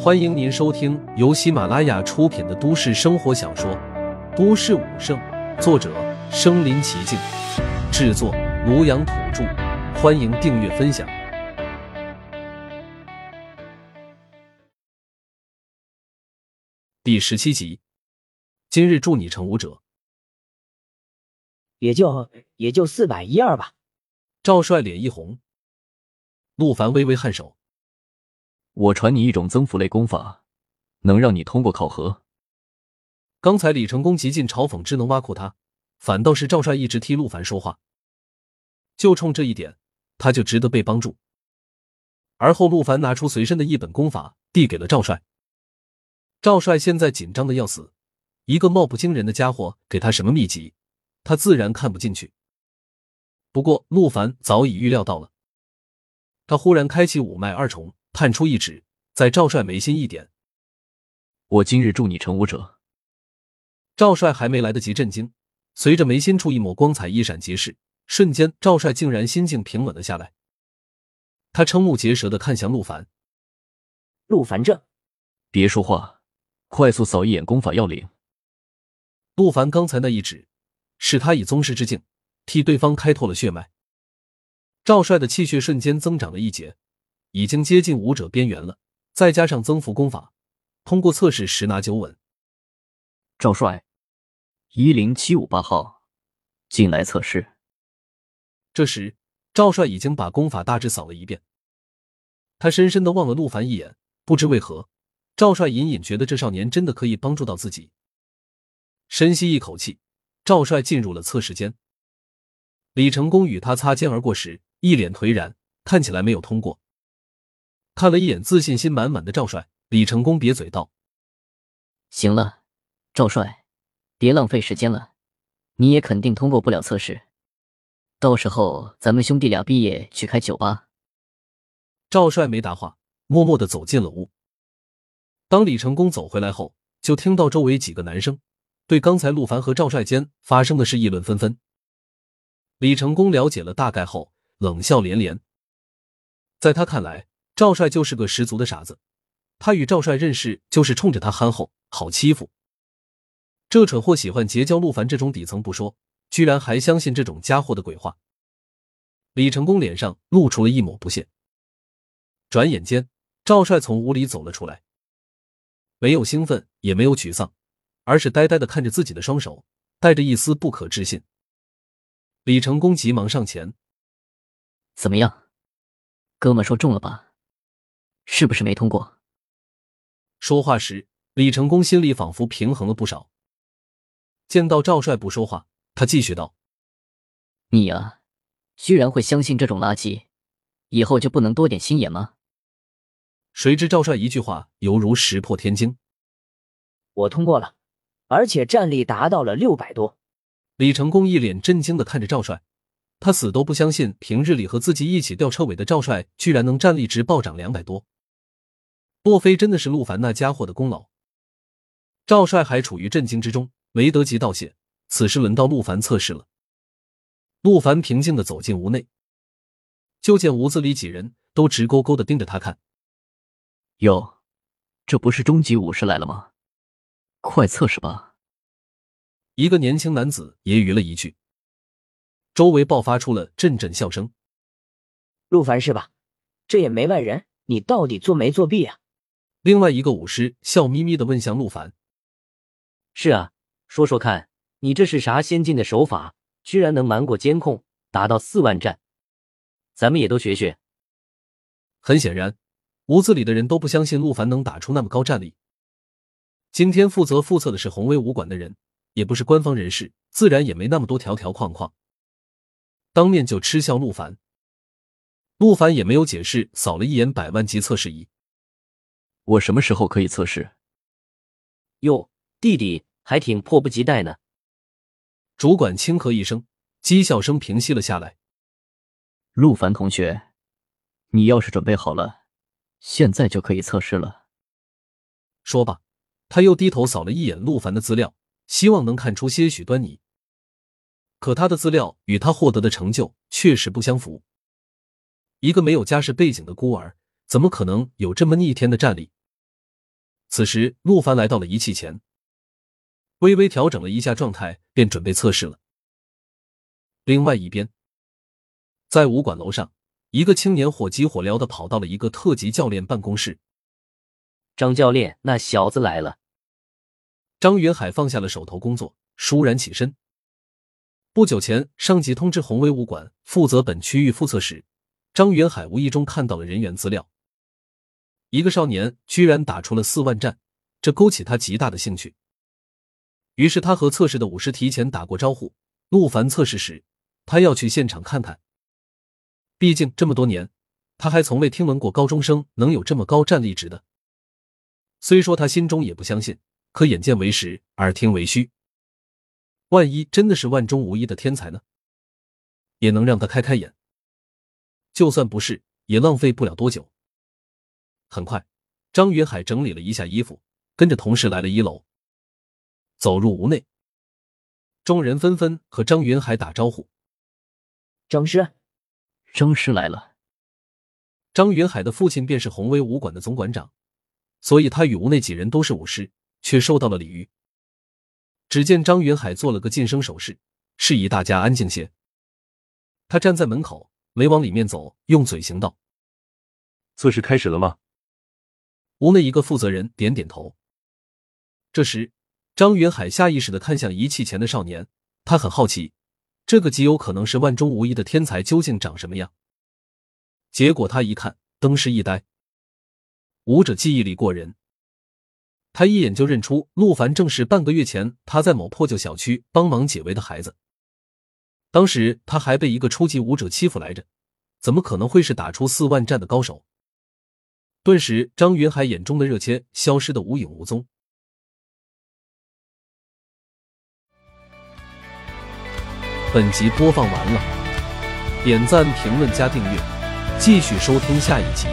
欢迎您收听由喜马拉雅出品的都市生活小说《都市武圣》，作者：身临其境，制作：庐阳土著。欢迎订阅分享。第十七集，今日助你成武者，也就也就四百一二吧。赵帅脸一红，陆凡微微颔首。我传你一种增幅类功法，能让你通过考核。刚才李成功极尽嘲讽之能挖苦他，反倒是赵帅一直替陆凡说话。就冲这一点，他就值得被帮助。而后，陆凡拿出随身的一本功法，递给了赵帅。赵帅现在紧张的要死，一个貌不惊人的家伙给他什么秘籍，他自然看不进去。不过，陆凡早已预料到了。他忽然开启五脉二重。探出一指，在赵帅眉心一点。我今日助你成武者。赵帅还没来得及震惊，随着眉心处一抹光彩一闪即逝，瞬间赵帅竟然心境平稳了下来。他瞠目结舌的看向陆凡。陆凡正，别说话，快速扫一眼功法要领。陆凡刚才那一指，是他以宗师之境替对方开拓了血脉。赵帅的气血瞬间增长了一截。已经接近武者边缘了，再加上增幅功法，通过测试十拿九稳。赵帅，一零七五八号，进来测试。这时，赵帅已经把功法大致扫了一遍，他深深的望了陆凡一眼，不知为何，赵帅隐隐觉得这少年真的可以帮助到自己。深吸一口气，赵帅进入了测试间。李成功与他擦肩而过时，一脸颓然，看起来没有通过。看了一眼自信心满满的赵帅，李成功瘪嘴道：“行了，赵帅，别浪费时间了，你也肯定通过不了测试。到时候咱们兄弟俩毕业去开酒吧。”赵帅没答话，默默的走进了屋。当李成功走回来后，就听到周围几个男生对刚才陆凡和赵帅间发生的事议论纷纷。李成功了解了大概后，冷笑连连。在他看来，赵帅就是个十足的傻子，他与赵帅认识就是冲着他憨厚好欺负。这蠢货喜欢结交陆凡这种底层不说，居然还相信这种家伙的鬼话。李成功脸上露出了一抹不屑。转眼间，赵帅从屋里走了出来，没有兴奋，也没有沮丧，而是呆呆的看着自己的双手，带着一丝不可置信。李成功急忙上前：“怎么样，哥们说中了吧？”是不是没通过？说话时，李成功心里仿佛平衡了不少。见到赵帅不说话，他继续道：“你呀，居然会相信这种垃圾，以后就不能多点心眼吗？”谁知赵帅一句话犹如石破天惊：“我通过了，而且战力达到了六百多。”李成功一脸震惊的看着赵帅。他死都不相信，平日里和自己一起吊车尾的赵帅，居然能战力值暴涨两百多。莫非真的是陆凡那家伙的功劳？赵帅还处于震惊之中，没得及道谢。此时轮到陆凡测试了。陆凡平静的走进屋内，就见屋子里几人都直勾勾的盯着他看。哟，这不是终极武士来了吗？快测试吧！一个年轻男子揶揄了一句。周围爆发出了阵阵笑声。陆凡是吧？这也没外人，你到底作没作弊啊？另外一个武师笑眯眯的问向陆凡：“是啊，说说看，你这是啥先进的手法？居然能瞒过监控，达到四万战？咱们也都学学。”很显然，屋子里的人都不相信陆凡能打出那么高战力。今天负责复测的是宏威武馆的人，也不是官方人士，自然也没那么多条条框框。当面就嗤笑陆凡，陆凡也没有解释，扫了一眼百万级测试仪。我什么时候可以测试？哟，弟弟还挺迫不及待呢。主管轻咳一声，讥笑声平息了下来。陆凡同学，你要是准备好了，现在就可以测试了。说罢，他又低头扫了一眼陆凡的资料，希望能看出些许端倪。可他的资料与他获得的成就确实不相符。一个没有家世背景的孤儿，怎么可能有这么逆天的战力？此时，陆凡来到了仪器前，微微调整了一下状态，便准备测试了。另外一边，在武馆楼上，一个青年火急火燎的跑到了一个特级教练办公室。张教练，那小子来了。张云海放下了手头工作，倏然起身。不久前，上级通知宏威武馆负责本区域复测时，张云海无意中看到了人员资料。一个少年居然打出了四万战，这勾起他极大的兴趣。于是他和测试的武师提前打过招呼。陆凡测试时，他要去现场看看。毕竟这么多年，他还从未听闻过高中生能有这么高战力值的。虽说他心中也不相信，可眼见为实，耳听为虚。万一真的是万中无一的天才呢？也能让他开开眼。就算不是，也浪费不了多久。很快，张云海整理了一下衣服，跟着同事来了一楼。走入屋内，众人纷纷和张云海打招呼：“张师，张师来了。”张云海的父亲便是宏威武馆的总馆长，所以他与屋内几人都是武师，却受到了礼遇。只见张云海做了个噤声手势，示意大家安静些。他站在门口，没往里面走，用嘴型道：“测试开始了吗？”屋内一个负责人点点头。这时，张云海下意识的看向仪器前的少年，他很好奇，这个极有可能是万中无一的天才究竟长什么样。结果他一看，登时一呆。武者记忆力过人，他一眼就认出陆凡正是半个月前他在某破旧小区帮忙解围的孩子。当时他还被一个初级武者欺负来着，怎么可能会是打出四万战的高手？顿时，张云海眼中的热切消失的无影无踪。本集播放完了，点赞、评论、加订阅，继续收听下一集。